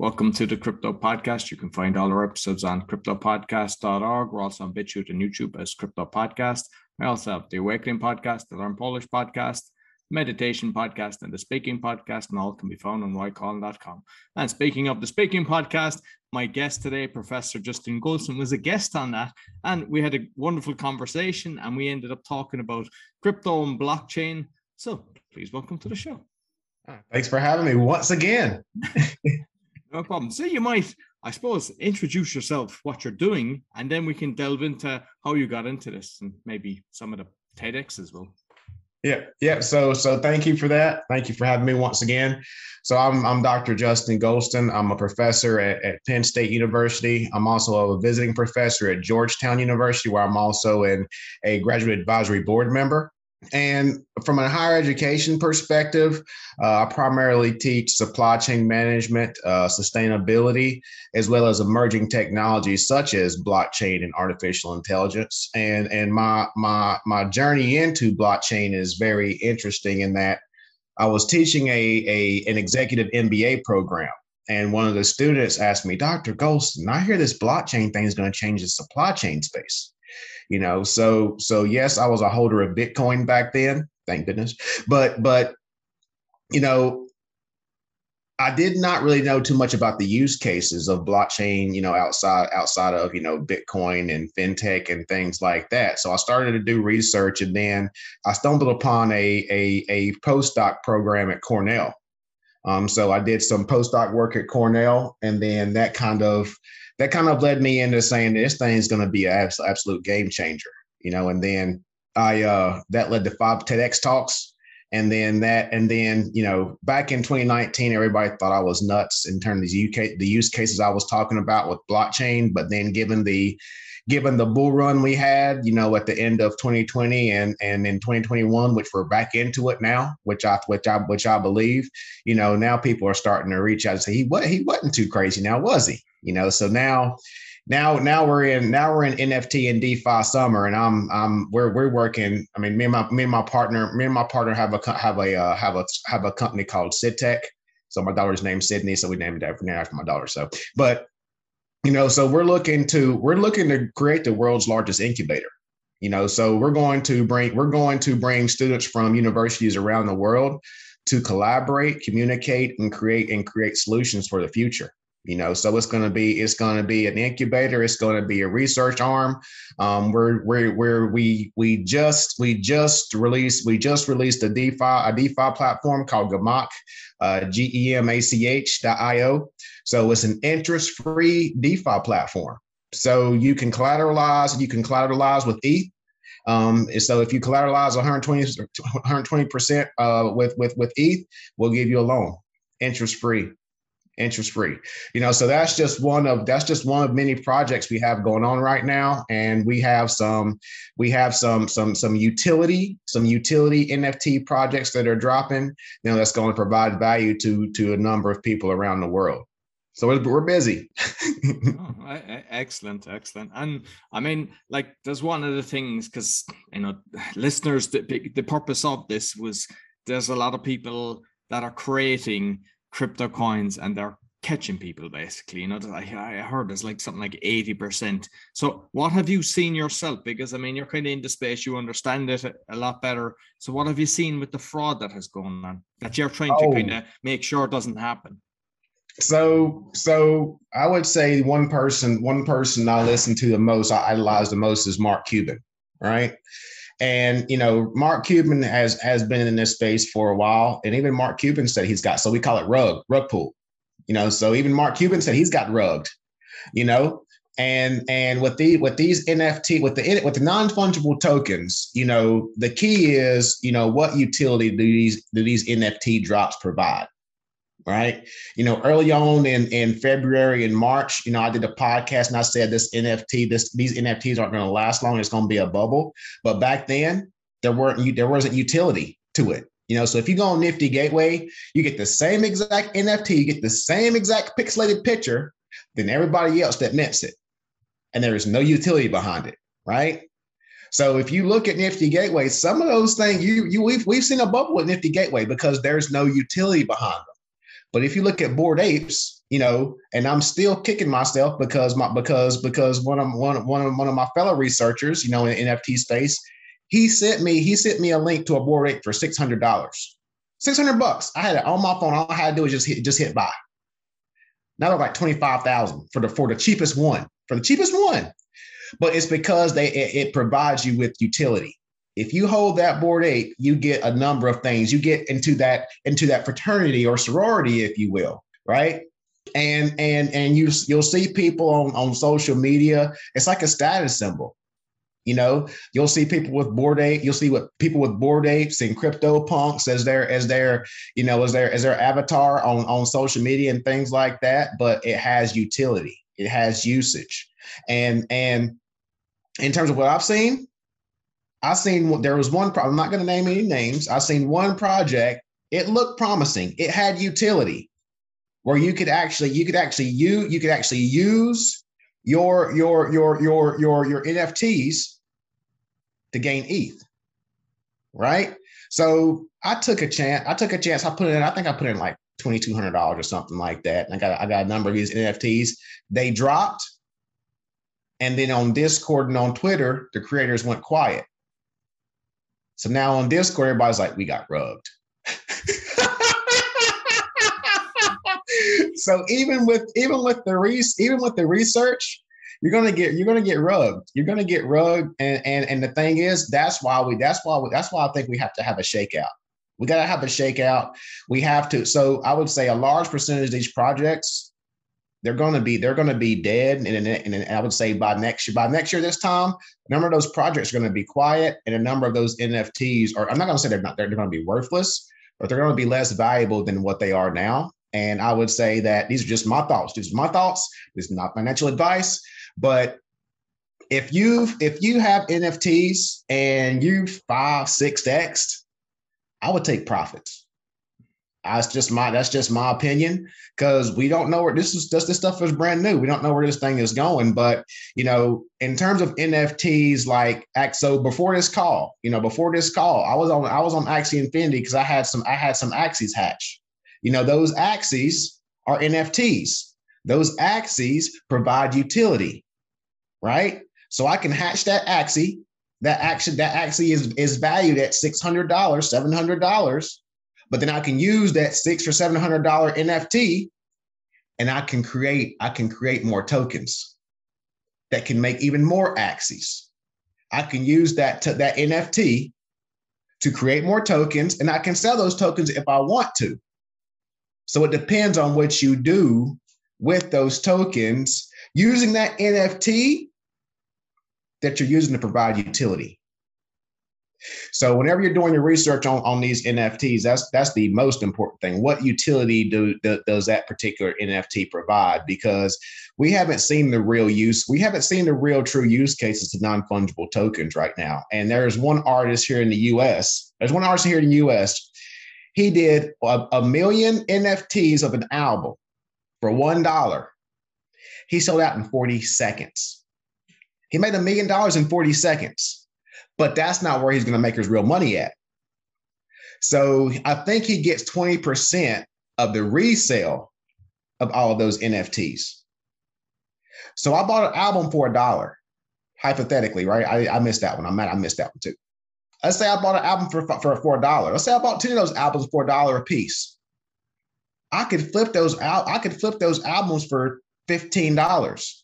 Welcome to the Crypto Podcast. You can find all our episodes on cryptopodcast.org. We're also on BitChute and YouTube as Crypto Podcast. I also have the Awakening Podcast, the Learn Polish Podcast, Meditation Podcast, and the Speaking Podcast, and all can be found on ycolin.com. And speaking of the Speaking Podcast, my guest today, Professor Justin Goldston, was a guest on that. And we had a wonderful conversation, and we ended up talking about crypto and blockchain. So please welcome to the show. Thanks for having me once again. No problem. So you might, I suppose, introduce yourself, what you're doing, and then we can delve into how you got into this and maybe some of the TEDx as well. Yeah, yeah. So, so thank you for that. Thank you for having me once again. So, I'm I'm Dr. Justin Goldston. I'm a professor at, at Penn State University. I'm also a visiting professor at Georgetown University, where I'm also in a graduate advisory board member. And from a higher education perspective, uh, I primarily teach supply chain management, uh, sustainability, as well as emerging technologies such as blockchain and artificial intelligence. And and my my my journey into blockchain is very interesting in that I was teaching a, a an executive MBA program. And one of the students asked me, Dr. Goldston, I hear this blockchain thing is going to change the supply chain space you know so so yes i was a holder of bitcoin back then thank goodness but but you know I did not really know too much about the use cases of blockchain, you know, outside outside of you know Bitcoin and fintech and things like that. So I started to do research, and then I stumbled upon a a, a postdoc program at Cornell. Um, so I did some postdoc work at Cornell, and then that kind of that kind of led me into saying this thing is going to be an absolute game changer, you know. And then I uh, that led to five TEDx talks, and then that, and then you know, back in 2019, everybody thought I was nuts in terms of UK the use cases I was talking about with blockchain. But then, given the given the bull run we had, you know, at the end of 2020 and and in 2021, which we're back into it now, which I which I which I believe, you know, now people are starting to reach out and say he what he wasn't too crazy now, was he? You know, so now now now we're in now we're in NFT and DeFi summer, and I'm I'm we're we're working. I mean, me and my me and my partner me and my partner have a have a uh, have a have a company called SydTech. So my daughter's name Sydney, so we named it after, after my daughter. So, but you know, so we're looking to we're looking to create the world's largest incubator. You know, so we're going to bring we're going to bring students from universities around the world to collaborate, communicate, and create and create solutions for the future you know so it's going to be it's going to be an incubator it's going to be a research arm. Um, we're, we're, we're we we just we just released we just released a defi a defi platform called gemach uh, g-e-m-a-c-h.io so it's an interest free defi platform. So you can collateralize you can collateralize with eth um, so if you collateralize 120 120% uh, with with with eth we'll give you a loan interest free interest free. You know so that's just one of that's just one of many projects we have going on right now. And we have some we have some some some utility some utility nft projects that are dropping you know that's going to provide value to to a number of people around the world. So we're busy. Oh, excellent excellent. And i mean like there's one of the things because you know listeners the, the purpose of this was there's a lot of people that are creating crypto coins and they're catching people basically. You know, I, I heard there's like something like 80%. So what have you seen yourself? Because I mean, you're kind of in the space, you understand it a lot better. So what have you seen with the fraud that has gone on that you're trying oh. to kind of make sure doesn't happen? So, so I would say one person, one person I listen to the most, I idolize the most is Mark Cuban, right? And you know, Mark Cuban has has been in this space for a while, and even Mark Cuban said he's got. So we call it rug rug pull. You know, so even Mark Cuban said he's got rugged. You know, and and with the with these NFT with the with the non fungible tokens, you know, the key is you know what utility do these do these NFT drops provide? Right? You know, early on in in February and March, you know, I did a podcast and I said this NFT, this these NFTs aren't going to last long. It's going to be a bubble. But back then, there weren't there wasn't utility to it. You know, so if you go on Nifty Gateway, you get the same exact NFT, you get the same exact pixelated picture than everybody else that mints it, and there is no utility behind it, right? So if you look at Nifty Gateway, some of those things you you we've we've seen a bubble with Nifty Gateway because there's no utility behind. But if you look at Bored Apes, you know, and I'm still kicking myself because my because because one of one one of one of my fellow researchers, you know, in NFT space, he sent me he sent me a link to a Bored Ape for six hundred dollars, six hundred bucks. I had it on my phone. All I had to do was just hit just hit buy. Now they're like twenty five thousand for the for the cheapest one for the cheapest one, but it's because they it, it provides you with utility if you hold that Bored Ape you get a number of things. You get into that into that fraternity or sorority if you will right? And and and you you'll see people on on social media. It's like a status symbol you know? You'll see people with Bored Ape you'll see what people with Bored Apes and CryptoPunks as their as their you know as their as their avatar on on social media and things like that but it has utility. It has usage. And and in terms of what i've seen I seen there was one. I'm not going to name any names. I seen one project. It looked promising. It had utility, where you could actually you could actually you you could actually use your your your your your your NFTs to gain ETH, right? So I took a chance. I took a chance. I put in. I think I put in like twenty two hundred dollars or something like that. And I got I got a number of these NFTs. They dropped, and then on Discord and on Twitter, the creators went quiet. So now on Discord, everybody's like, we got rubbed. so even with even with the re- even with the research, you're gonna get you're gonna get rubbed. You're gonna get rubbed. and and and the thing is, that's why we that's why we, that's why I think we have to have a shakeout. We got to have a shakeout. We have to. So I would say a large percentage of these projects they're going to be they're going to be dead and, and, and I would say by next year by next year this time a number of those projects are going to be quiet and a number of those NFTs are I'm not going to say they're not they're, going to be worthless but they're going to be less valuable than what they are now. And I would say that these are just my thoughts these are my thoughts this is not financial advice. But if you've if you have NFTs and you've five six x I would take profits that's just my that's just my opinion because we don't know where this is just this stuff is brand new. We don't know where this thing is going. But you know, in terms of NFTs, like so before this call, you know, before this call, I was on I was on Axie Infinity because I had some I had some Axies hatch. You know, those Axies are NFTs. Those Axies provide utility, right? So I can hatch that Axie. That action that Axie is is valued at six hundred dollars, seven hundred dollars but then I can use that six or seven hundred dollar NFT, and I can create I can create more tokens that can make even more Axies. I can use that to, that NFT to create more tokens, and I can sell those tokens if I want to. So it depends on what you do with those tokens using that NFT that you're using to provide utility. So whenever you're doing your research on, on these NFTs, that's that's the most important thing. What utility do, do, does that particular NFT provide? Because we haven't seen the real use, we haven't seen the real true use cases to non-fungible tokens right now. And there's one artist here in the US, there's one artist here in the US, he did a, a million NFTs of an album for one dollar. He sold out in 40 seconds. He made a million dollars in 40 seconds but that's not where he's going to make his real money at. So I think he gets 20% of the resale of all of those NFTs. So I bought an album for a dollar, hypothetically, right? I, I missed that one. I'm mad I missed that one too. Let's say I bought an album for, for, for a dollar. Let's say I bought 10 of those albums for a dollar a piece. I could flip those out. I could flip those albums for $15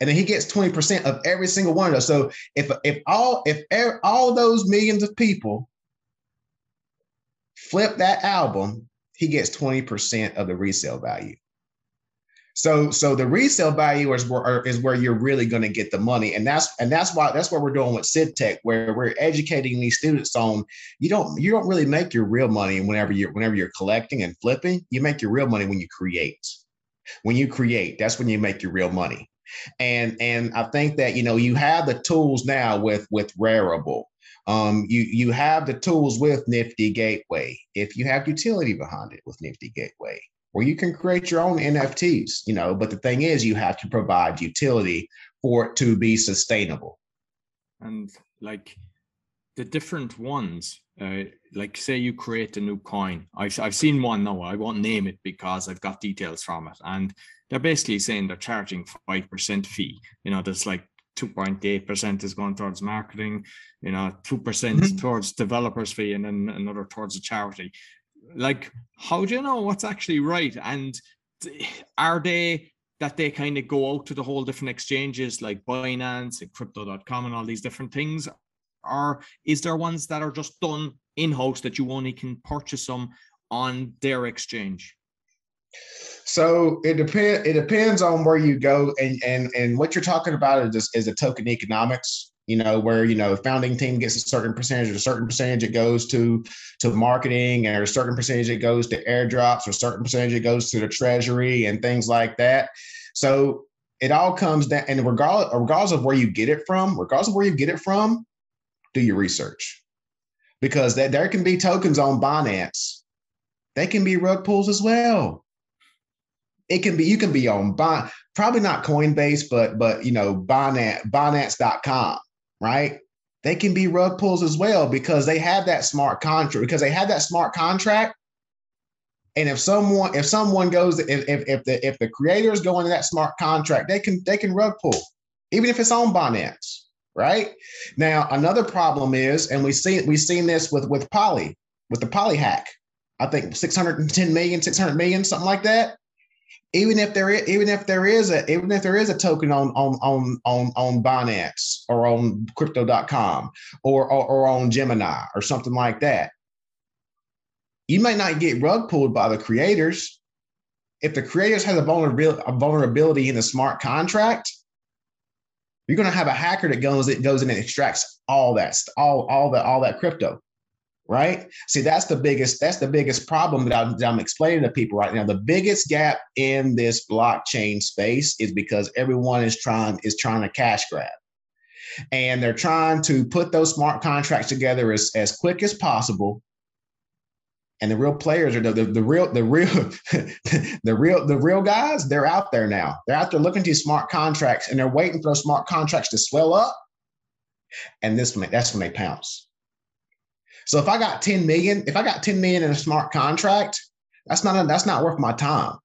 and then he gets 20% of every single one of those. So if if all if all those millions of people flip that album, he gets 20% of the resale value. So so the resale value is where is where you're really going to get the money, and that's and that's why that's what we're doing with SydTech, where we're educating these students on you don't you don't really make your real money whenever you're whenever you're collecting and flipping. You make your real money when you create. When you create, that's when you make your real money and and I think that you know you have the tools now with with Rarible. Um, you you have the tools with Nifty Gateway. If you have utility behind it with Nifty Gateway, where you can create your own NFTs, you know. But the thing is, you have to provide utility for it to be sustainable. And like the different ones, uh, like say you create a new coin. I've I've seen one now. I won't name it because I've got details from it, and they're basically saying they're charging five percent fee. You know, there's like 2.8% is going towards marketing, you know, 2% mm-hmm. towards developers fee and then another towards a charity. Like, how do you know what's actually right? And are they that they kind of go out to the whole different exchanges like Binance and crypto.com and all these different things? Or is there ones that are just done in-house that you only can purchase them on their exchange? So it depends. It depends on where you go, and and and what you're talking about is is a token economics. You know where you know founding team gets a certain percentage, or a certain percentage it goes to to marketing, or a certain percentage it goes to airdrops, or a certain percentage it goes to the treasury and things like that. So it all comes down, and regardless regardless of where you get it from, regardless of where you get it from, do your research because that there can be tokens on Binance. They can be rug pulls as well it can be you can be on Bin, probably not Coinbase, but but you know Binance Binance.com, right? They can be rug pulls as well because they have that smart contract because they have that smart contract. And if someone if someone goes if if, if the if the creators go into that smart contract, they can they can rug pull, even if it's on Binance, right? Now another problem is, and we see we've seen this with with Poly with the Poly hack. I think 610 million, 600 million, something like that even if there is even if there is a even if there is a token on on on on on Binance or on crypto.com or, or or on Gemini or something like that, you might not get rug pulled by the creators. If the creators has a vulnerability, a vulnerability in the smart contract, you're going to have a hacker that goes that goes in and extracts all that all all that all that crypto right? See, that's the biggest that's the biggest problem that I'm, that I'm, explaining to people right now. The biggest gap in this blockchain space is because everyone is trying is trying to cash grab, and they're trying to put those smart contracts together as as quick as possible. And the real players are the, the, the real the real the real the real guys. They're out there now. They're out there looking to smart contracts, and they're waiting for those smart contracts to swell up. And this that's when they pounce so if I got 10 million, if I got 10 million in a smart contract, that's not a, that's not worth my time.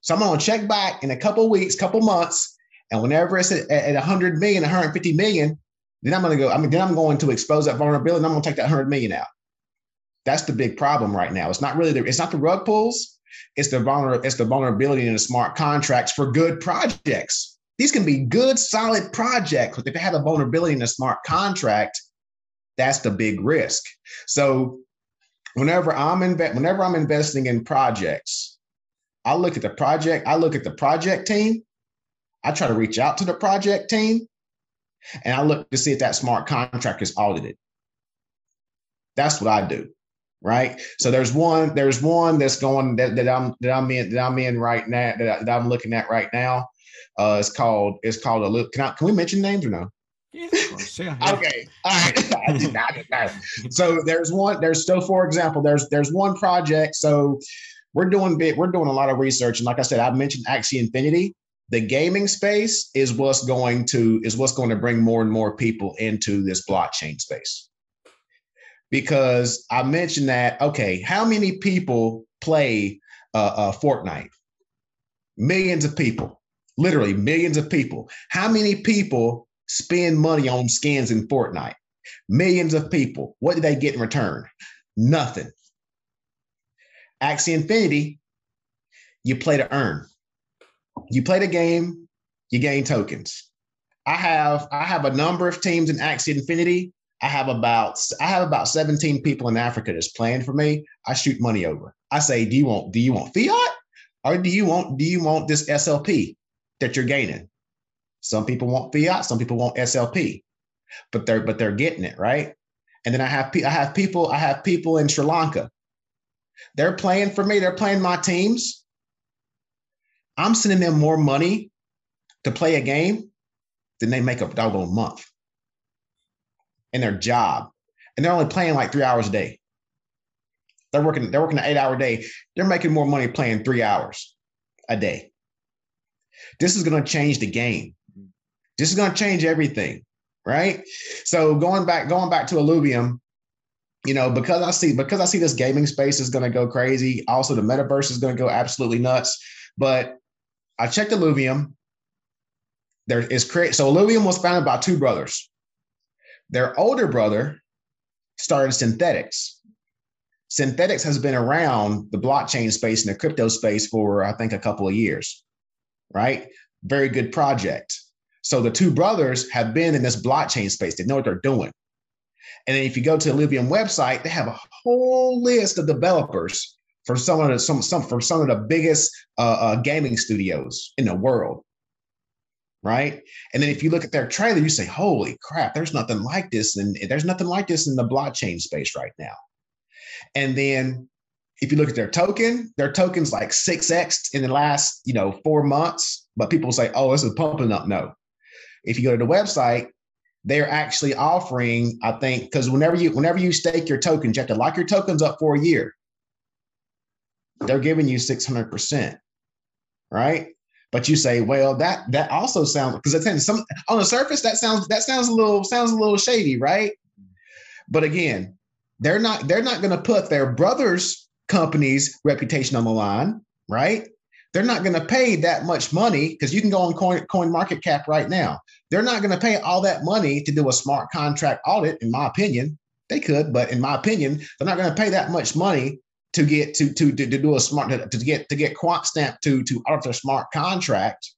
So I'm to check back in a couple weeks, couple months, and whenever it's at, at 100 million, 150 million, then I'm to go. I mean, then I'm going to expose that vulnerability. and I'm to take that 100 million out. That's the big problem right now. It's not really the, it's not the rug pulls. It's the vulner, it's the vulnerability in the smart contracts for good projects. These can be good, solid projects, but if they have a vulnerability in a smart contract, that's the big risk. So whenever I'm in, whenever I'm investing in projects, I look at the project, I look at the project team, I try to reach out to the project team, and I look to see if that smart contract is audited. That's what I do. Right. So there's one, there's one that's going that, that I'm that I'm in that I'm in right now that, I, I'm looking at right now. Uh, it's called it's called a look. Can I can we mention names or no? Okay. All right. so there's one. There's still, for example, there's there's one project. So we're doing bit. We're doing a lot of research, and like I said, I mentioned Axie Infinity. The gaming space is what's going to is what's going to bring more and more people into this blockchain space. Because I mentioned that. Okay, how many people play uh, uh, Fortnite? Millions of people, literally millions of people. How many people spend money on skins in Fortnite. Millions of people. What did they get in return? Nothing. Axie Infinity, you play to earn. You play the game, you gain tokens. I have I have a number of teams in Axie Infinity. I have about I have about 17 people in Africa that's playing for me. I shoot money over. I say, do you want do you want fiat or do you want do you want this SLP that you're gaining? Some people want fiat, some people want SLP, but they're but they're getting it right. And then I have I have people I have people in Sri Lanka. They're playing for me. They're playing my teams. I'm sending them more money to play a game than they make a dollar a month in their job, and they're only playing like three hours a day. They're working. They're working an eight-hour day. They're making more money playing three hours a day. This is going to change the game. This is going to change everything, right? So going back, going back to Illuvium, you know, because I see because I see this gaming space is going to go crazy. Also, the metaverse is going to go absolutely nuts. But I checked Illuvium. There is create so Illuvium was founded by two brothers. Their older brother started Synthetix. Synthetix has been around the blockchain space and the crypto space for I think a couple of years, right? Very good project. So the two brothers have been in this blockchain space. They know what they're doing. And then if you go to the Illuvium website, they have a whole list of developers for some of the some some from some of the biggest uh, uh, gaming studios in the world. Right. And then if you look at their trailer, you say, holy crap, there's nothing like this. And there's nothing like this in the blockchain space right now. And then if you look at their token, their token's like 6x in the last, you know, four months. But people say, oh, this is pumping up. No. If you go to the website, they're actually offering, I think, because whenever you whenever you stake your tokens, you have to lock your tokens up for a year. They're giving you 600%. Right. But you say, well, that that also sounds because it's some on the surface, that sounds that sounds a little sounds a little shady, right? But again, they're not they're not going to put their brother's company's reputation on the line, right? They're not going to pay that much money because you can go on coin, CoinMarketCap right now. They're not going to pay all that money to do a smart contract audit, in my opinion. They could, but in my opinion, they're not going to pay that much money to get to to to, to do a smart to, to get to get Quantstamp to to audit their smart contract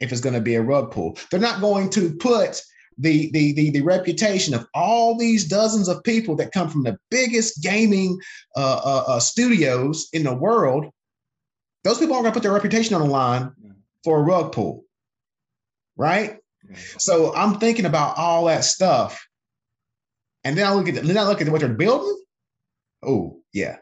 if it's going to be a rug pull. They're not going to put the, the the the reputation of all these dozens of people that come from the biggest gaming uh, uh, uh, studios in the world. Those people aren't going to put their reputation on the line for a rug pull, right? So I'm thinking about all that stuff, and then I look at then I look at what they're building. Oh yeah,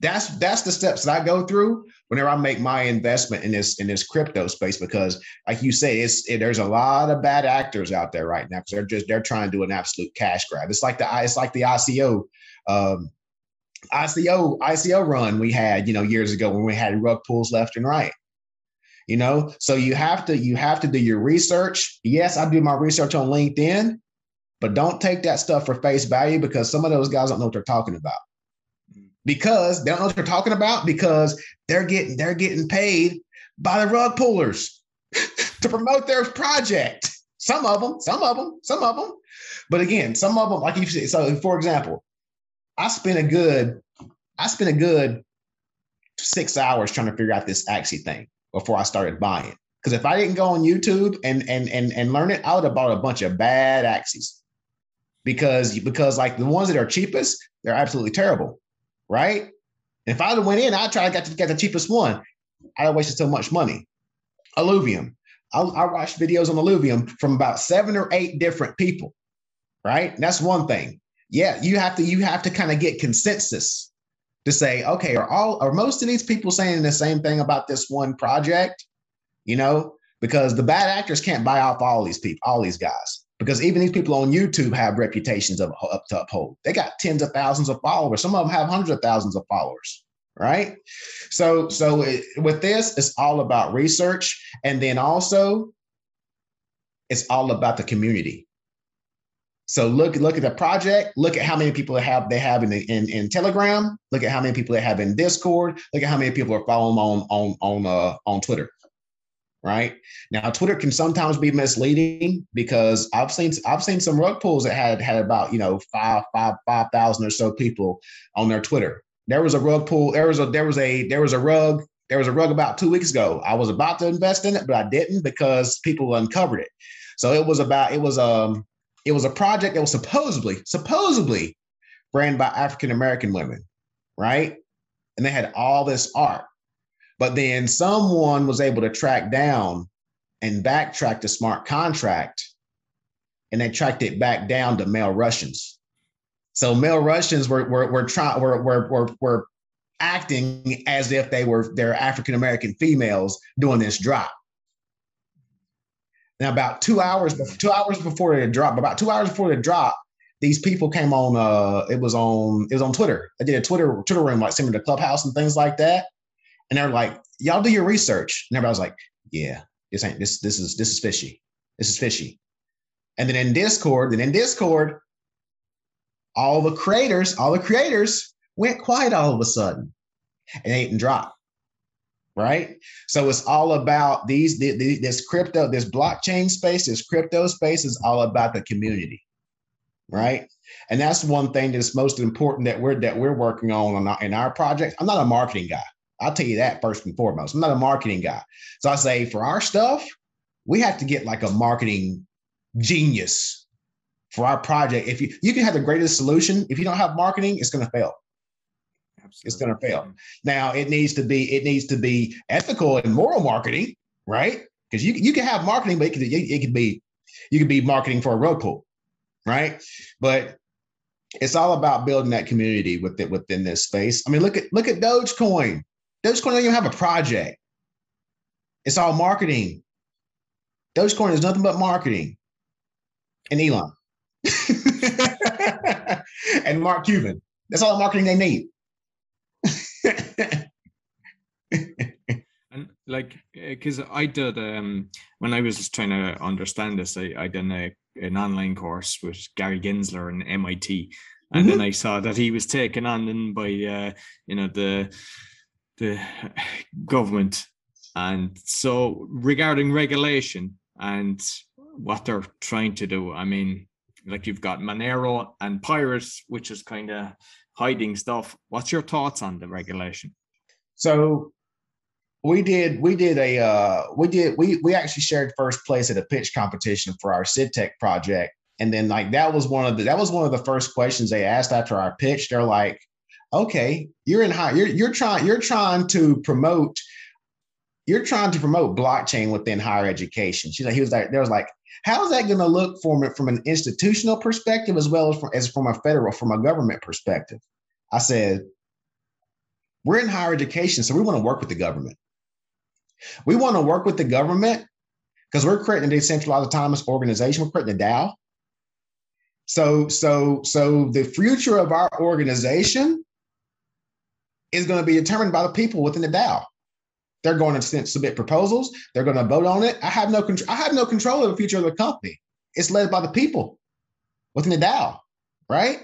that's that's the steps that I go through whenever I make my investment in this in this crypto space because, like you say, it's it, there's a lot of bad actors out there right now because they're just they're trying to do an absolute cash grab. It's like the it's like the ICO. Um, ICO ICO run we had, you know, years ago when we had rug pulls left and right. You know so you have to you have to do your research. Yes i do my research on linkedin but don't take that stuff for face value because some of those guys don't know what they're talking about. Because they don't know what they're talking about because they're getting they're getting paid by the rug pullers to promote their project. Some of them some of them some of them but again some of them like you said so for example i spent a good i spent a good six hours trying to figure out this Axie thing before I started buying. Because if I didn't go on YouTube and and and and learn it, I would have bought a bunch of bad Axies. Because because like the ones that are cheapest, they're absolutely terrible, right? And if I'd have went in, I'd try to get, to get the cheapest one. I'd have wasted so much money. Illuvium. I, I watched videos on Illuvium from about seven or eight different people, right? And that's one thing. Yeah, you have to you have to kind of get consensus to say, okay, are all are most of these people saying the same thing about this one project? You know, because the bad actors can't buy off all these people, all these guys. Because even these people on YouTube have reputations of up to uphold. They got tens of thousands of followers. Some of them have hundreds of thousands of followers right so so it, with this it's all about research and then also it's all about the community so look look at the project. Look at how many people they have they have in, the, in in Telegram. Look at how many people they have in Discord. Look at how many people are following on on on uh, on Twitter. Right now, Twitter can sometimes be misleading because I've seen I've seen some rug pulls that had had about you know five five five thousand or so people on their Twitter. There was a rug pull. There was a there was a there was a rug there was a rug about two weeks ago. I was about to invest in it, but I didn't because people uncovered it. So it was about it was um it was a project that was supposedly, supposedly ran by African American women, right? And they had all this art. But then someone was able to track down and backtrack the smart contract, and they tracked it back down to male Russians. So male Russians were were were trying were, were were were acting as if they were they're African American females doing this drop. Now, about two hours, two hours before it dropped, about two hours before it dropped, these people came on. Uh, it was on. It was on Twitter. I did a Twitter Twitter room like similar to Clubhouse and things like that. And they're like, "Y'all do your research." And everybody was like, "Yeah, this ain't this. This is this is fishy. This is fishy." And then in Discord, then in Discord, all the creators, all the creators went quiet all of a sudden and they didn't drop. Right. So it's all about these, the, the, this crypto, this blockchain space, this crypto space is all about the community. Right. And that's one thing that's most important that we're that we're working on in our project. I'm not a marketing guy. I'll tell you that first and foremost. I'm not a marketing guy. So I say for our stuff, we have to get like a marketing genius for our project. If you you can have the greatest solution, if you don't have marketing, it's going to fail. Absolutely. It's going to fail. Now it needs to be it needs to be ethical and moral marketing, right? Because you you can have marketing, but it can it can be you can be marketing for a rug pull, right? But it's all about building that community within within this space. I mean, look at look at Dogecoin. Dogecoin don't even have a project. It's all marketing. Dogecoin is nothing but marketing. And Elon. and Mark Cuban. That's all the marketing they need. and like, because I did um when I was trying to understand this, I I did a, an online course with Gary Gensler and MIT, and mm-hmm. then I saw that he was taken on by uh, you know the the government. And so, regarding regulation and what they're trying to do, I mean, like you've got Monero and Pirates, which is kind of hiding stuff. What's your thoughts on the regulation? So, we did we did a uh, we did we we actually shared first place at a pitch competition for our SydTech project, and then like that was one of the that was one of the first questions they asked after our pitch. They're like, okay, you're in high, you're you're trying you're trying to promote you're trying to promote blockchain within higher education. She's like, he was like, there was like, how's that going to look from from an institutional perspective as well as from, as from a federal, from a government perspective? I said, we're in higher education, so we want to work with the government. We want to work with the government because we're creating a decentralized autonomous organization. We're creating a DAO. So, so, so the future of our organization is going to be determined by the people within the DAO. They're going to submit proposals. They're going to vote on it. I have no control. I have no control of the future of the company. It's led by the people within the DAO, right?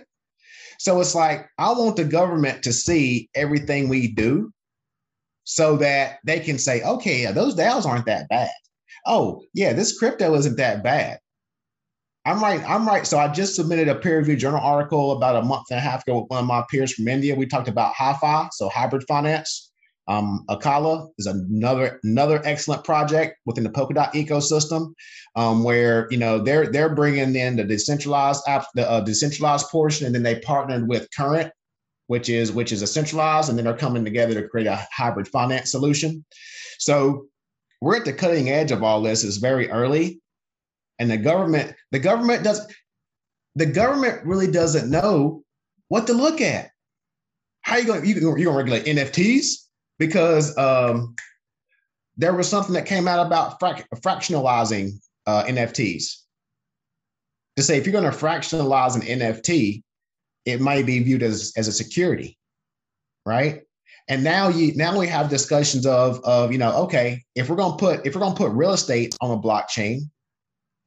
So it's like I want the government to see everything we do, so that they can say, okay, yeah, those DAOs aren't that bad. Oh, yeah, this crypto isn't that bad. I'm right. I'm right. So I just submitted a peer reviewed journal article about a month and a half ago with one of my peers from India. We talked about HiFi, so hybrid finance. Um, Acala is another another excellent project within the Polkadot ecosystem, um, where you know they're they're bringing in the decentralized app, the uh, decentralized portion, and then they partnered with Current, which is which is a centralized, and then they're coming together to create a hybrid finance solution. So we're at the cutting edge of all this. It's very early, and the government the government does the government really doesn't know what to look at. How are you going? You, you're going to regulate NFTs because um, there was something that came out about frac- fractionalizing uh, NFTs. To say if you're going to fractionalize an NFT, it might be viewed as as a security, right? And now you now we have discussions of of you know okay if we're going to put if we're to put real estate on a blockchain,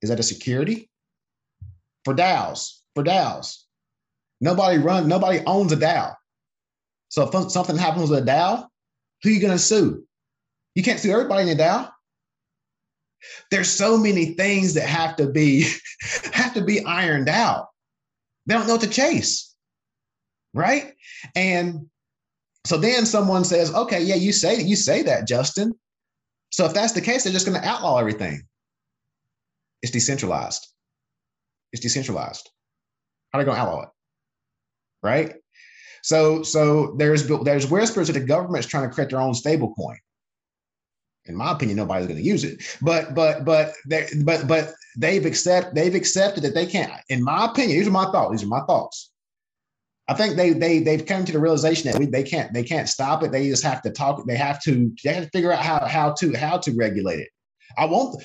is that a security? For DAOs, for DAOs. Nobody run, nobody owns a DAO. So if something happens with a DAO, who are you going to sue? You can't sue everybody in a DAO. There's so many things that have to be have to be ironed out. They don't know what to chase. Right? And so then someone says, okay, yeah, you say you say that, Justin. So if that's the case, they're just going to outlaw everything. It's decentralized. It's decentralized. How are they going to outlaw it? Right? So, so there's there's whispers that the government's trying to create their own stable coin. In my opinion, nobody's going to use it. But but but they but but they've accept they've accepted that they can't. In my opinion, these are my thoughts. These are my thoughts. I think they they they've come to the realization that we, they can't they can't stop it. They just have to talk. They have to they have to figure out how how to how to regulate it. I won't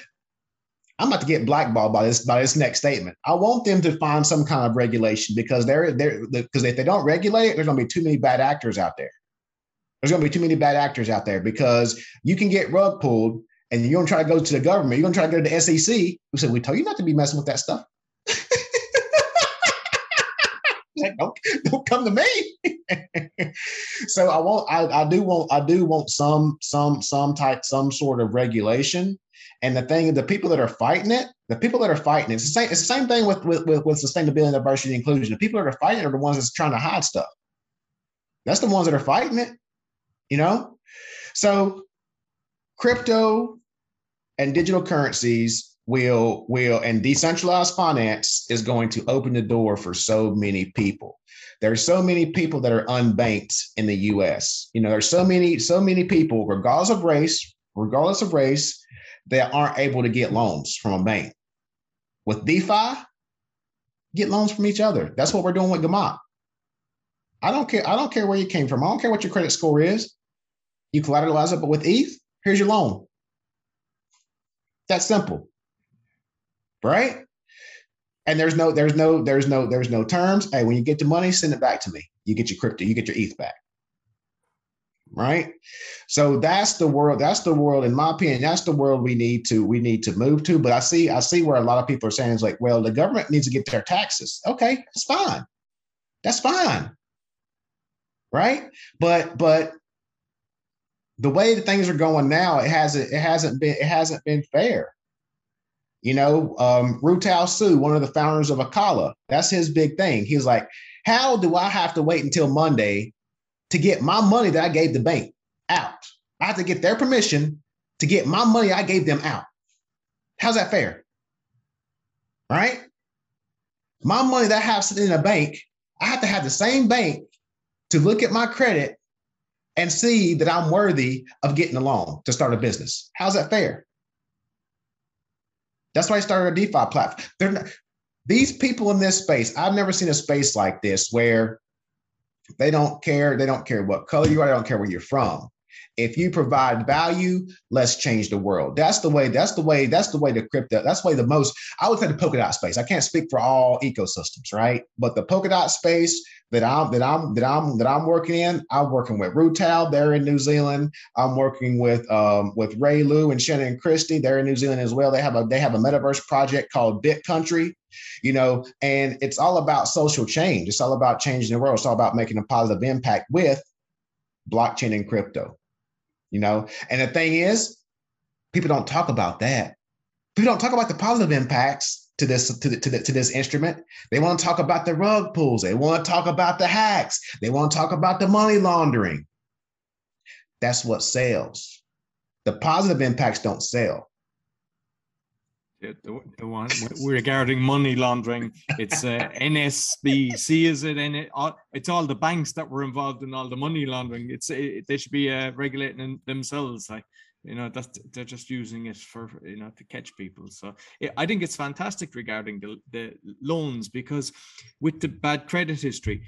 I'm about to get blackballed by this by this next statement. I want them to find some kind of regulation because they're they're because if they don't regulate there's going to be too many bad actors out there. There's going to be too many bad actors out there because you can get rug pulled and you're gonna try to go to the government, you're gonna try to go to the SEC, We said, We told you not to be messing with that stuff. like, don't, don't come to me. so I want I, I do want I do want some some some type some sort of regulation. And the thing, the people that are fighting it, the people that are fighting it, it's the same, it's the same thing with, with, with, with sustainability, diversity, and inclusion. The people that are fighting it are the ones that's trying to hide stuff. That's the ones that are fighting it, you know? So crypto and digital currencies will will and decentralized finance is going to open the door for so many people there's so many people that are unbanked in the us you know there's so many so many people regardless of race regardless of race that aren't able to get loans from a bank with defi get loans from each other that's what we're doing with Gemma. i don't care i don't care where you came from i don't care what your credit score is you collateralize it but with eth here's your loan that's simple right? And there's no, there's no, there's no, there's no terms. Hey, when you get the money, send it back to me. You get your crypto, you get your ETH back. Right. So that's the world. That's the world, in my opinion, that's the world we need to, we need to move to. But I see, I see where a lot of people are saying is like, well, the government needs to get their taxes. Okay, that's fine. That's fine. Right. But but the way that things are going now, it hasn't, it hasn't been, it hasn't been fair. You know, um, Ruitao Su, one of the founders of Acala that's his big thing. He's like, how do I have to wait until Monday to get my money that I gave the bank out? I have to get their permission to get my money I gave them out. How's that fair? Right? My money that I have sitting in a bank, I have to have the same bank to look at my credit and see that I'm worthy of getting a loan to start a business. How's that fair? That's why I started a DeFi platform. Not, these people in this space, I've never seen a space like this where they don't care. They don't care what color you are. They don't care where you're from. If you provide value, let's change the world. That's the way. That's the way. That's the way the crypto. That's the way the most. I would say the Polkadot space. I can't speak for all ecosystems, right? But the Polkadot space that I'm that I'm that I'm that I'm working in, I'm working with Ruitao. They're in New Zealand. I'm working with um, with Ray Lu and Shannon Christie. They're in New Zealand as well. They have a they have a metaverse project called Bit Country you know, and it's all about social change. It's all about changing the world. It's all about making a positive impact with blockchain and crypto you know? And the thing is, people don't talk about that. People don't talk about the positive impacts to this to, the, to, the, to this instrument. They want to talk about the rug pulls. They want to talk about the hacks. They want to talk about the money laundering. That's what sells. The positive impacts don't sell. The, the, one regarding money laundering, it's uh, HSBC, is it? And it, it's all the banks that were involved in all the money laundering. It's it, they should be uh, regulating themselves. Like you know, that's they're just using it for you know to catch people. So I think it's fantastic regarding the the loans because with the bad credit history,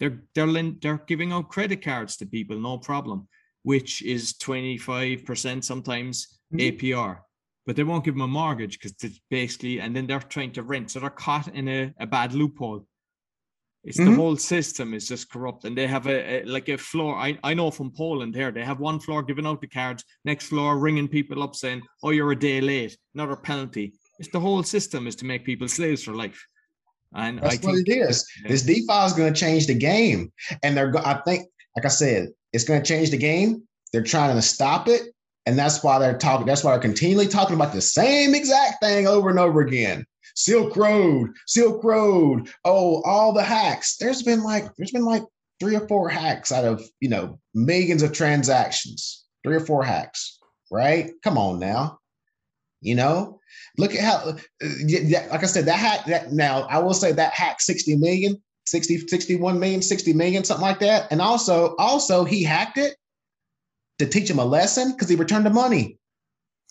they're they're they're giving out credit cards to people, no problem, which is twenty five percent sometimes mm-hmm. APR but they won't give them a mortgage because it's basically, and then they're trying to rent. So they're caught in a, a bad loophole. It's mm-hmm. the whole system is just corrupt, and they have a, a, like a floor. I, I know from Poland here, they have one floor giving out the cards, next floor ringing people up saying, "Oh, you're a day late, another penalty." It's the whole system is to make people slaves for life. And that's I what think, it is. Yeah. This DeFi is going to change the game, and they're. Go- I think, like I said, it's going to change the game. They're trying to stop it, and that's why they're talking, that's why they're continually talking about the same exact thing over and over again. Silk Road, Silk Road, oh, all the hacks. There's been like, there's been like three or four hacks out of, you know, millions of transactions. Three or four hacks, right? Come on now. You know, look at how, uh, like I said, that hack, that now I will say that hack 60 million, 60, 61 million, 60 million, something like that. And also, also he hacked it to teach him a lesson because he returned the money.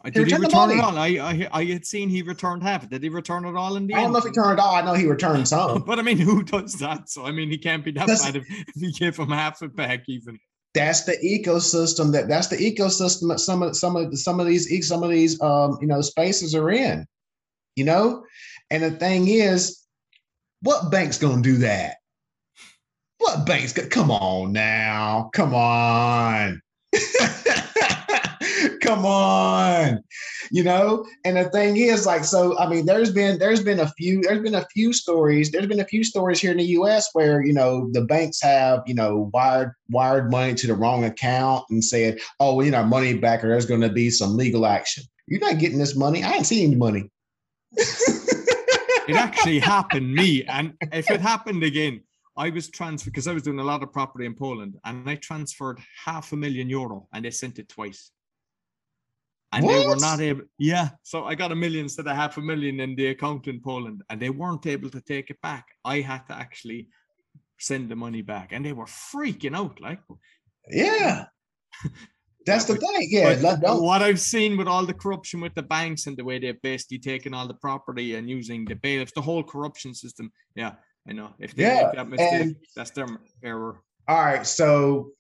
He Did he return it all? I, I I had seen he returned half. Did he return it all in the I don't end? know if he returned it all. I know he returned some. but I mean, who does that? So I mean, he can't be that bad if, if he gave him half it back even. That's the ecosystem that that's the ecosystem that some of some of some of these some of these um you know spaces are in. You know, and the thing is, what bank's gonna do that? What bank's gonna come on now? Come on. Come on. You know, and the thing is like so I mean there's been there's been a few there's been a few stories there's been a few stories here in the US where, you know, the banks have, you know, wired wired money to the wrong account and said, "Oh, we need our money back or there's going to be some legal action." You're not getting this money. I ain't seen any money. it actually happened me and if it happened again I was transferred because I was doing a lot of property in Poland and I transferred half a million euro and they sent it twice. And what? they were not able, yeah. So I got a million instead of half a million in the account in Poland and they weren't able to take it back. I had to actually send the money back and they were freaking out. Like, yeah. That's the thing. Yeah. what I've seen with all the corruption with the banks and the way they've basically taken all the property and using the bailiffs, the whole corruption system. Yeah. I know if they yeah, make that mistake, and, that's their error. All right, so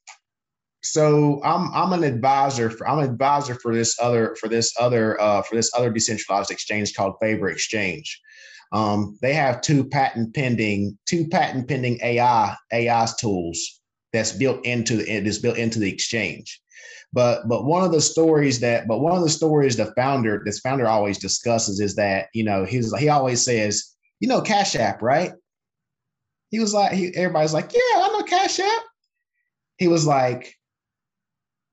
so I'm I'm an advisor for I'm an advisor for this other for this other uh, for this other decentralized exchange called Favor Exchange. Um, they have two patent pending two patent pending AI AI's tools that's built into the it is built into the exchange. But but one of the stories that but one of the stories the founder this founder always discusses is that you know he's he always says you know Cash App right he was like, he, everybody's like, yeah, I know Cash App. He was like,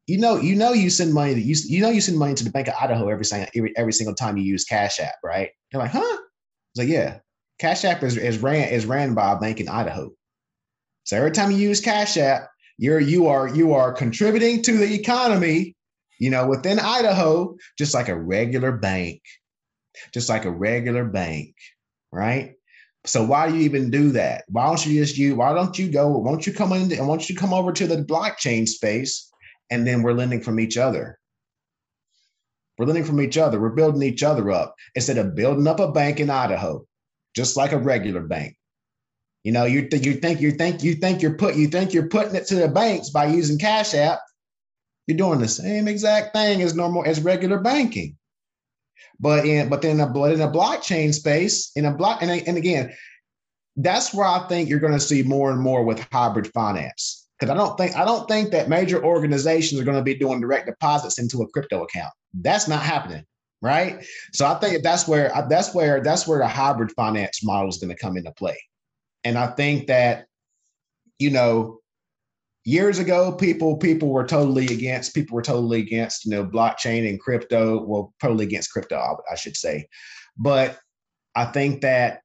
you know, you know, you send money that you, you know, you send money to the Bank of Idaho every single every, every single time you use Cash App, right? They're like, huh? It's like, yeah, Cash App is, is ran is ran by a bank in Idaho. So every time you use Cash App, you're you are you are contributing to the economy, you know, within Idaho, just like a regular bank, just like a regular bank, right? So why do you even do that? Why don't you just you? Why don't you go? Why don't you come in and why don't you come over to the blockchain space and then we're lending from each other? We're lending from each other. We're building each other up instead of building up a bank in Idaho, just like a regular bank. You know, you th- you think you think you think you're put you think you're putting it to the banks by using Cash App. You're doing the same exact thing as normal as regular banking. But in but then a, but in a blockchain space, in a block, and, and again, that's where I think you're going to see more and more with hybrid finance. Because I don't think I don't think that major organizations are going to be doing direct deposits into a crypto account. That's not happening, right? So I think that's where that's where that's where the hybrid finance model is going to come into play. And I think that, you know, years ago people people were totally against people were totally against you know blockchain and crypto. Well totally against crypto i should say. But i think that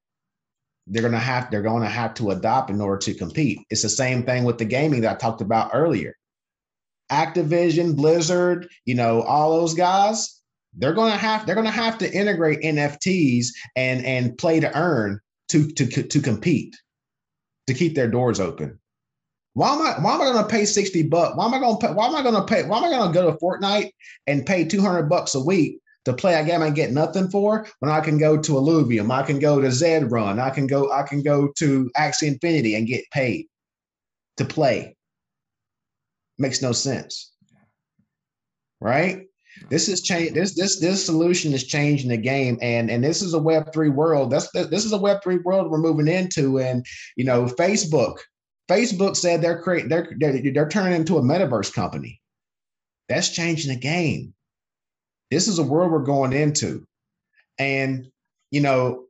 they're going to have they're going to have to adopt in order to compete. It's the same thing with the gaming that i talked about earlier. Activision blizzard you know all those guys they're going to have they're going to have to integrate nfts and and play to earn to to to compete to keep their doors open why am I why am I gonna pay 60 bucks? Why am I gonna pay why am I gonna pay why am I gonna go to Fortnite and pay 200 bucks a week to play a game I get nothing for when I can go to Illuvium, I can go to Zed Run, I can go, I can go to Axie Infinity and get paid to play. Makes no sense. Right? This is change. This this this solution is changing the game, and and this is a Web three world. That's this is a Web three world we're moving into, and you know, Facebook Facebook said they're creating they're, they're they're turning into a metaverse company. That's changing the game. This is a world we're going into. And you know,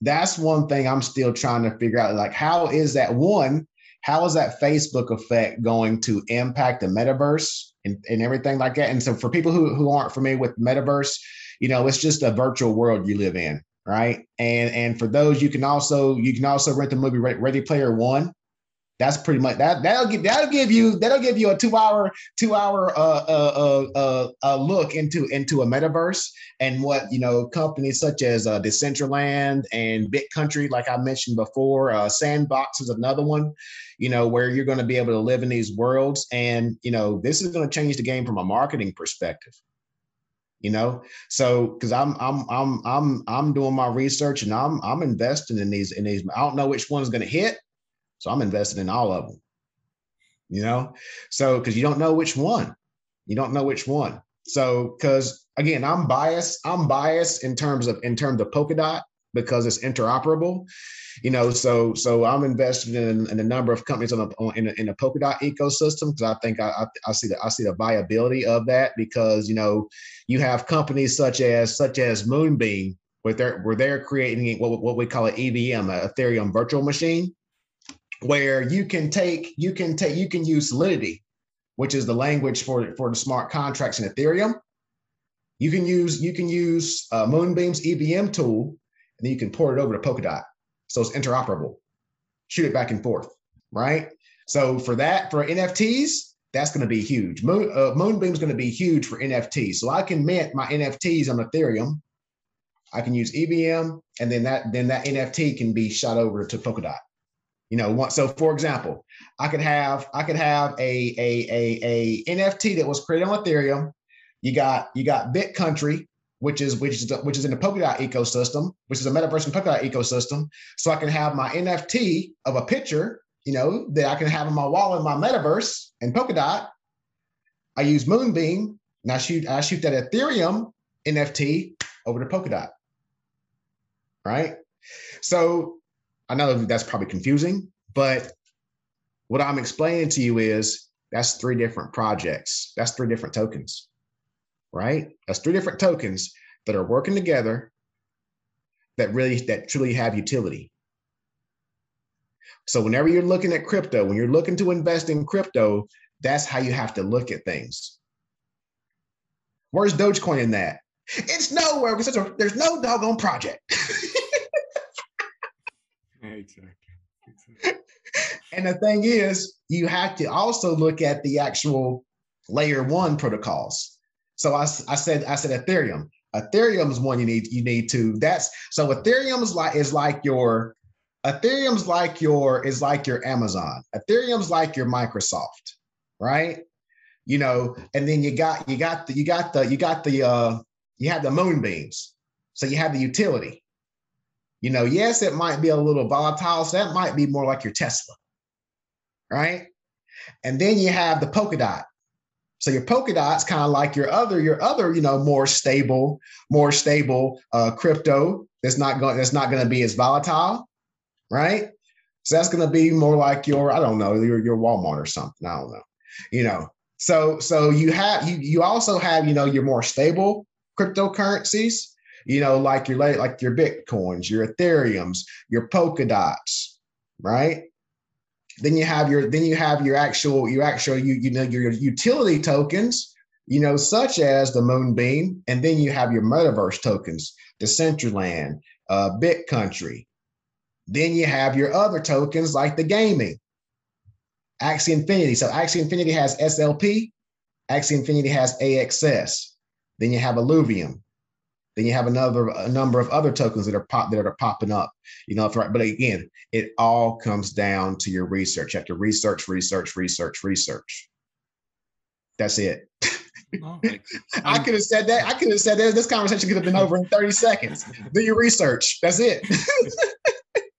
that's one thing I'm still trying to figure out. Like, how is that one? How is that Facebook effect going to impact the metaverse and, and everything like that? And so, for people who, who aren't familiar with metaverse, you know, it's just a virtual world you live in, right? And and for those, you can also you can also rent the movie Ready Player One that's pretty much that. That'll give that'll give you that'll give you a two hour two hour uh, uh, uh, uh, uh look into into a metaverse and what you know companies such as uh, Decentraland and BitCountry, like I mentioned before, uh, Sandbox is another one. You know where you're going to be able to live in these worlds, and you know this is going to change the game from a marketing perspective you know so because i'm i'm i'm i'm i'm doing my research and i'm i'm investing in these in these i don't know which one's going to hit so I'm invested in all of them. You know, so because you don't know which one, you don't know which one. So because again, I'm biased. I'm biased in terms of in terms of Polkadot because it's interoperable. You know, so so I'm invested in, in a number of companies on, a, on in, a, in a Polkadot ecosystem because I think I, I see the I see the viability of that because you know you have companies such as such as Moonbeam where they're where they're creating what, what we call an EVM, a Ethereum virtual machine, where you can take you can take you can use Solidity, which is the language for for the smart contracts in Ethereum. You can use you can use uh, Moonbeam's EVM tool and then you can port it over to Polkadot. So it's interoperable. Shoot it back and forth, right? So for that, for NFTs, that's going to be huge. Moon, uh, Moonbeam is going to be huge for NFTs. So I can mint my NFTs on Ethereum. I can use EVM, and then that then that NFT can be shot over to Polkadot. You know, so for example, I could have I could have a a a, a NFT that was created on Ethereum. You got you got Bit Country, which is which is which is in the Polkadot ecosystem, which is a metaverse and Polkadot ecosystem. So I can have my NFT of a picture, you know, that I can have in my wall in my metaverse and Polkadot. I use Moonbeam and I shoot I shoot that Ethereum NFT over to Polkadot. Right. So I know that's probably confusing, but what I'm explaining to you is that's three different projects. That's three different tokens right? That's three different tokens that are working together that really that truly have utility. So whenever you're looking at crypto, when you're looking to invest in crypto, that's how you have to look at things. Where's Dogecoin in that? It's nowhere because there's, no doggone project. exactly. And the thing is, you have to also look at the actual layer one protocols. So I, I said I said Ethereum. Ethereum is one you need you need to. That's so Ethereum is like is like your Ethereum's like your is like your Amazon. Ethereum's like your Microsoft, right? You know, and then you got you got the you got the you got the uh you have the moonbeams. So you have the utility. You know, yes, it might be a little volatile. So that might be more like your Tesla, right? And then you have the Polkadot. So your Polkadot's kind of like your other, your other, you know, more stable, more stable uh, crypto that's not going, that's not going to be as volatile, right? So that's going to be more like your, I don't know, your your Walmart or something. I don't know, you know. So so you have you you also have you know your more stable cryptocurrencies, you know, like your like your bitcoins, your Ethereums, your Polkadots, right? Then you have your then you have your actual your actual you you know your utility tokens, you know, such as the Moonbeam, and then you have your metaverse tokens, the Decentraland, uh, BitCountry. Then you have your other tokens like the gaming, Axie Infinity. So Axie Infinity has SLP, Axie Infinity has AXS. Then you have Illuvium. Then you have another a number of other tokens that are pop that are popping up. You know, right. But again, it all comes down to your research. You have to research, research, research, research. That's it. Oh, I could have said that. I could have said that. This conversation could have been over in 30 seconds. Do your research. That's it.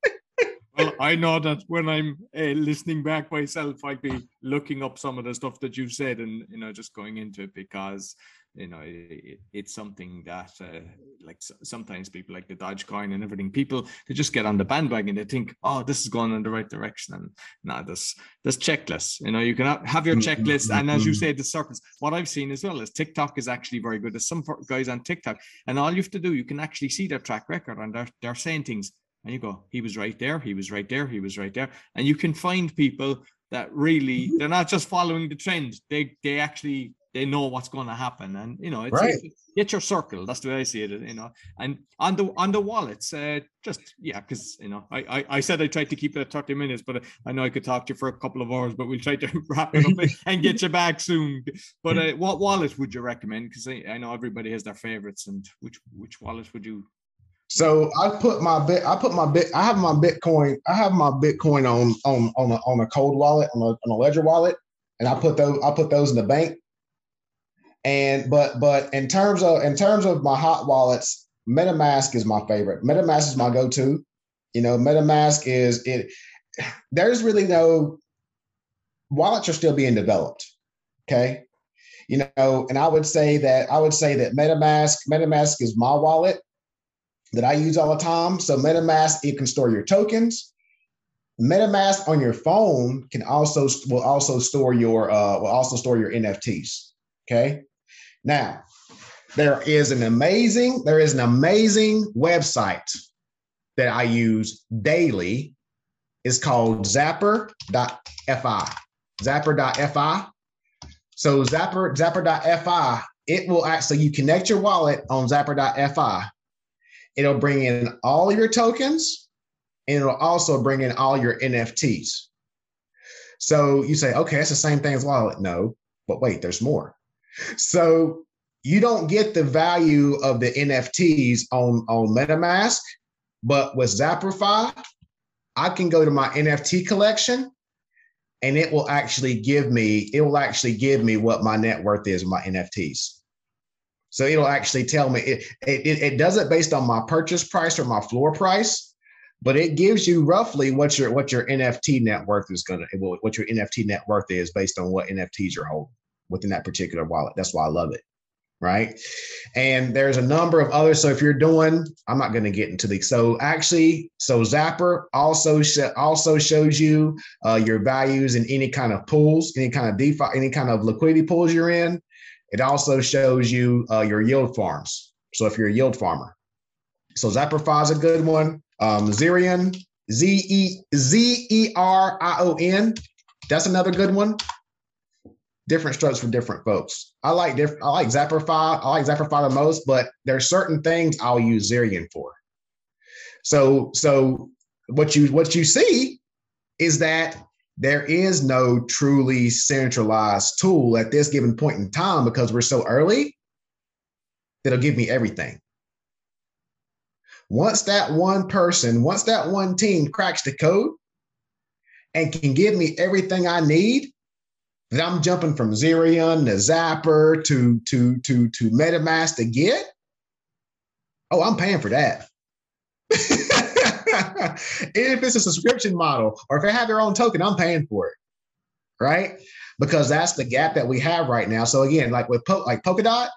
well, I know that when I'm uh, listening back myself, I'd be looking up some of the stuff that you've said and, you know, just going into it because you know it, it's something that uh, like sometimes people like the dogecoin and everything. People they just get on the bandwagon. They think oh this is going in the right direction. And now this this checklist you know you can have your checklist. and as you say the circles. What i've seen as well is tiktok is actually very good. There's some guys on tiktok and all you have to do you can actually see their track record and they're, they're saying things. And you go he was right there he was right there he was right there. And you can find people that really mm-hmm. they're not just following the trend. They they actually they know what's going to happen and you know it's, right. get your circle that's the way i see it you know and on the on the wallets uh just yeah because you know I, I, I said i tried to keep it at 30 minutes but i know i could talk to you for a couple of hours but we'll try to wrap it up and get you back soon but uh, what wallet would you recommend because I, I know everybody has their favorites and which which wallet would you so I put my bit. I put my bit. I have my Bitcoin. I have my Bitcoin on on on a, on a cold wallet on a, on a ledger wallet, and I put those. I put those in the bank. And but but in terms of in terms of my hot wallets, MetaMask is my favorite. MetaMask is my go-to. You know, MetaMask is it. There's really no wallets are still being developed. Okay, you know, and I would say that I would say that MetaMask MetaMask is my wallet. that I use all the time. So MetaMask, it can store your tokens. MetaMask on your phone can also will also store your uh, will also store your NFTs. Okay. Now, there is an amazing there is an amazing website that I use daily. It's called Zapper.fi. Zapper.fi. So Zapper Zapper.fi. It will actually you connect your wallet on Zapper.fi. It'll bring in all your tokens and it'll also bring in all your NFTs. So you say, okay, that's the same thing as wallet. No, but wait, there's more. So you don't get the value of the NFTs on, on MetaMask, but with Zapperfi, I can go to my NFT collection and it will actually give me, it will actually give me what my net worth is my NFTs. So it'll actually tell me it, it, it does it based on my purchase price or my floor price, but it gives you roughly what your what your NFT net worth is gonna what your NFT net worth is based on what NFTs you're holding within that particular wallet. That's why I love it. Right. And there's a number of others. So if you're doing, I'm not going to get into the, so actually, so Zapper also, sh- also shows you uh, your values in any kind of pools, any kind of DeFi, any kind of liquidity pools you're in. It also shows you uh, your yield farms. So if you're a yield farmer, so Zapperfi is a good one. Um, Zerion, Z E Z E R I O N, that's another good one different strokes for different folks. I like different. I like Zapperfi. I like Zapperfi the most, but there's certain things I'll use Zerion for. So, so what you what you see is that there is no truly centralized tool at this given point in time because we're so early that'll give me everything. Once that one person, once that one team cracks the code and can give me everything I need, that I'm jumping from Zerion to Zapper to to to to MetaMask to get, oh, I'm paying for that. if it's a subscription model or if they have their own token, I'm paying for it, right? Because that's the gap that we have right now. So again, like with po- like Polkadot,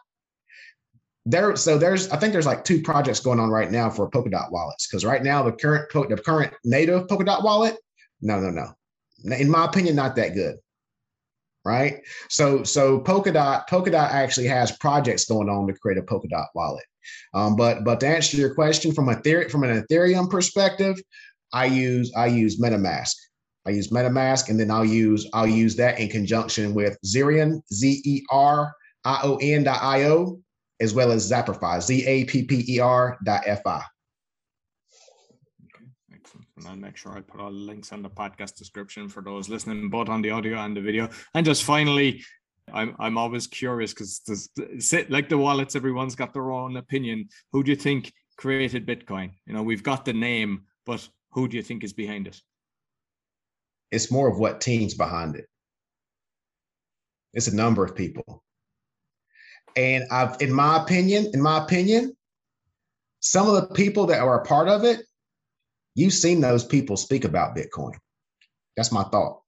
there so there's I think there's like two projects going on right now for Polkadot wallets because right now the current the current native Polkadot wallet, no, no, no, in my opinion, not that good right? So so Polkadot Polkadot actually has projects going on to create a Polkadot wallet. Um, but but to answer your question from a theory from an Ethereum perspective, I use I use MetaMask. I use MetaMask, and then I'll use I'll use that in conjunction with Zerion Z E R I O N dot I O as well as Zapperfi Z A P P E R dot F I. And I'll make sure I put all the links on the podcast description for those listening, both on the audio and the video. And just finally, I'm I'm always curious because like the wallets, everyone's got their own opinion. Who do you think created Bitcoin? You know, we've got the name, but who do you think is behind it? It's more of what teams behind it. It's a number of people. And I've, in my opinion, in my opinion, some of the people that are a part of it You've seen those people speak about Bitcoin. That's my thought.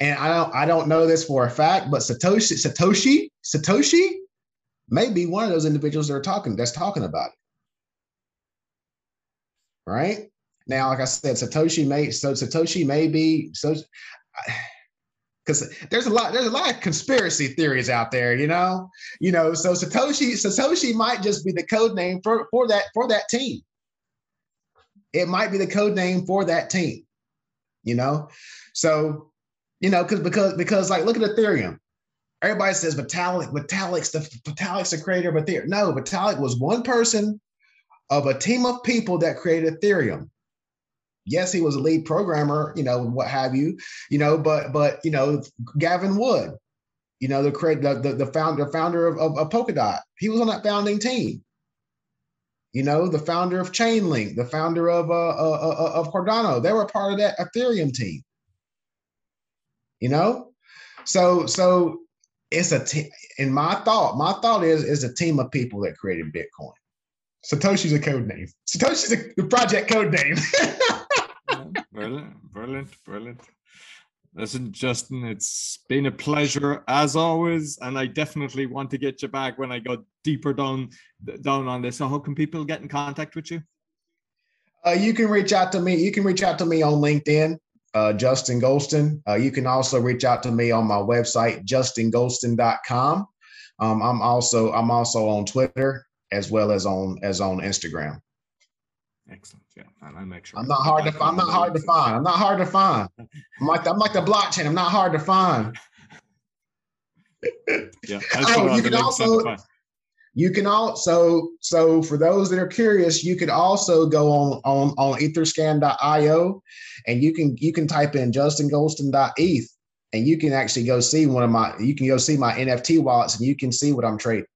And I don't I don't know this for a fact, but Satoshi Satoshi Satoshi may be one of those individuals that are talking that's talking about it. Right? Now, like I said, Satoshi may so Satoshi may be so because there's a lot there's a lot of conspiracy theories out there you know? You know so satoshi satoshi might just be the code name for for that for that team. It might be the code name for that team you know? So you know because because because like look at ethereum. Everybody says vitalik vitalik's the vitalik's the creator of ethereum. No vitalik was one person of a team of people that created ethereum yes, he was a lead programmer, you know, what have you, you know, but but you know, Gavin Wood, you know, the the the, the founder founder of, of, of Polkadot, he was on that founding team. You know, the founder of Chainlink, the founder of uh, uh, uh, uh of Cardano, they were part of that Ethereum team. You know, so so it's a team. In my thought, my thought is is a team of people that created Bitcoin. Satoshi's a code name. Satoshi's a project code name. brilliant, brilliant, brilliant. Listen, Justin, it's been a pleasure as always, and I definitely want to get you back when I go deeper down down on this. So, how can people get in contact with you? Uh, you can reach out to me. You can reach out to me on LinkedIn, uh, Justin Goldston. Uh, you can also reach out to me on my website, justingoldston.com. Um, I'm also I'm also on Twitter as well as on as on Instagram. Excellent. Yeah, and I'll make sure. I'm not hard to. Find, I'm not hard to find. I'm not hard to find. I'm like I'm like the blockchain. I'm not hard to find. yeah. Oh, you can also you can also so for those that are curious, you could also go on on on etherscan.io and you can you can type in justingoldston.eth and you can actually go see one of my you can go see my NFT wallets and you can see what I'm trading.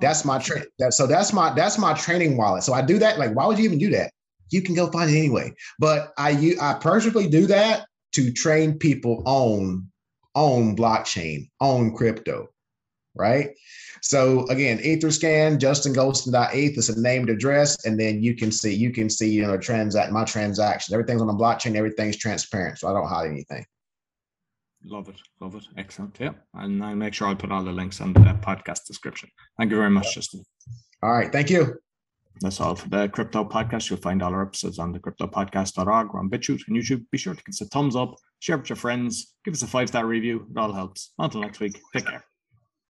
That's my tra- that so that's my that's my training wallet. So I do that. Like, why would you even do that? You can go find it anyway. But I you I personally do that to train people on on blockchain, on crypto, right? So again, Etherscan, JustinGoldston.eth is a named address, and then you can see you can see you know transact my transactions. Everything's on the blockchain. Everything's transparent, so I don't hide anything. Love it. Love it. Excellent. Yeah. And I'll make sure I put all the links on the podcast description. Thank you very much, Justin. All right. Thank you. That's all for the crypto podcast. You'll find all our episodes on the cryptopodcast.org or on BitChute and YouTube. Be sure to give us a thumbs up, share with your friends, give us a five star review. It all helps. Until next week, take care.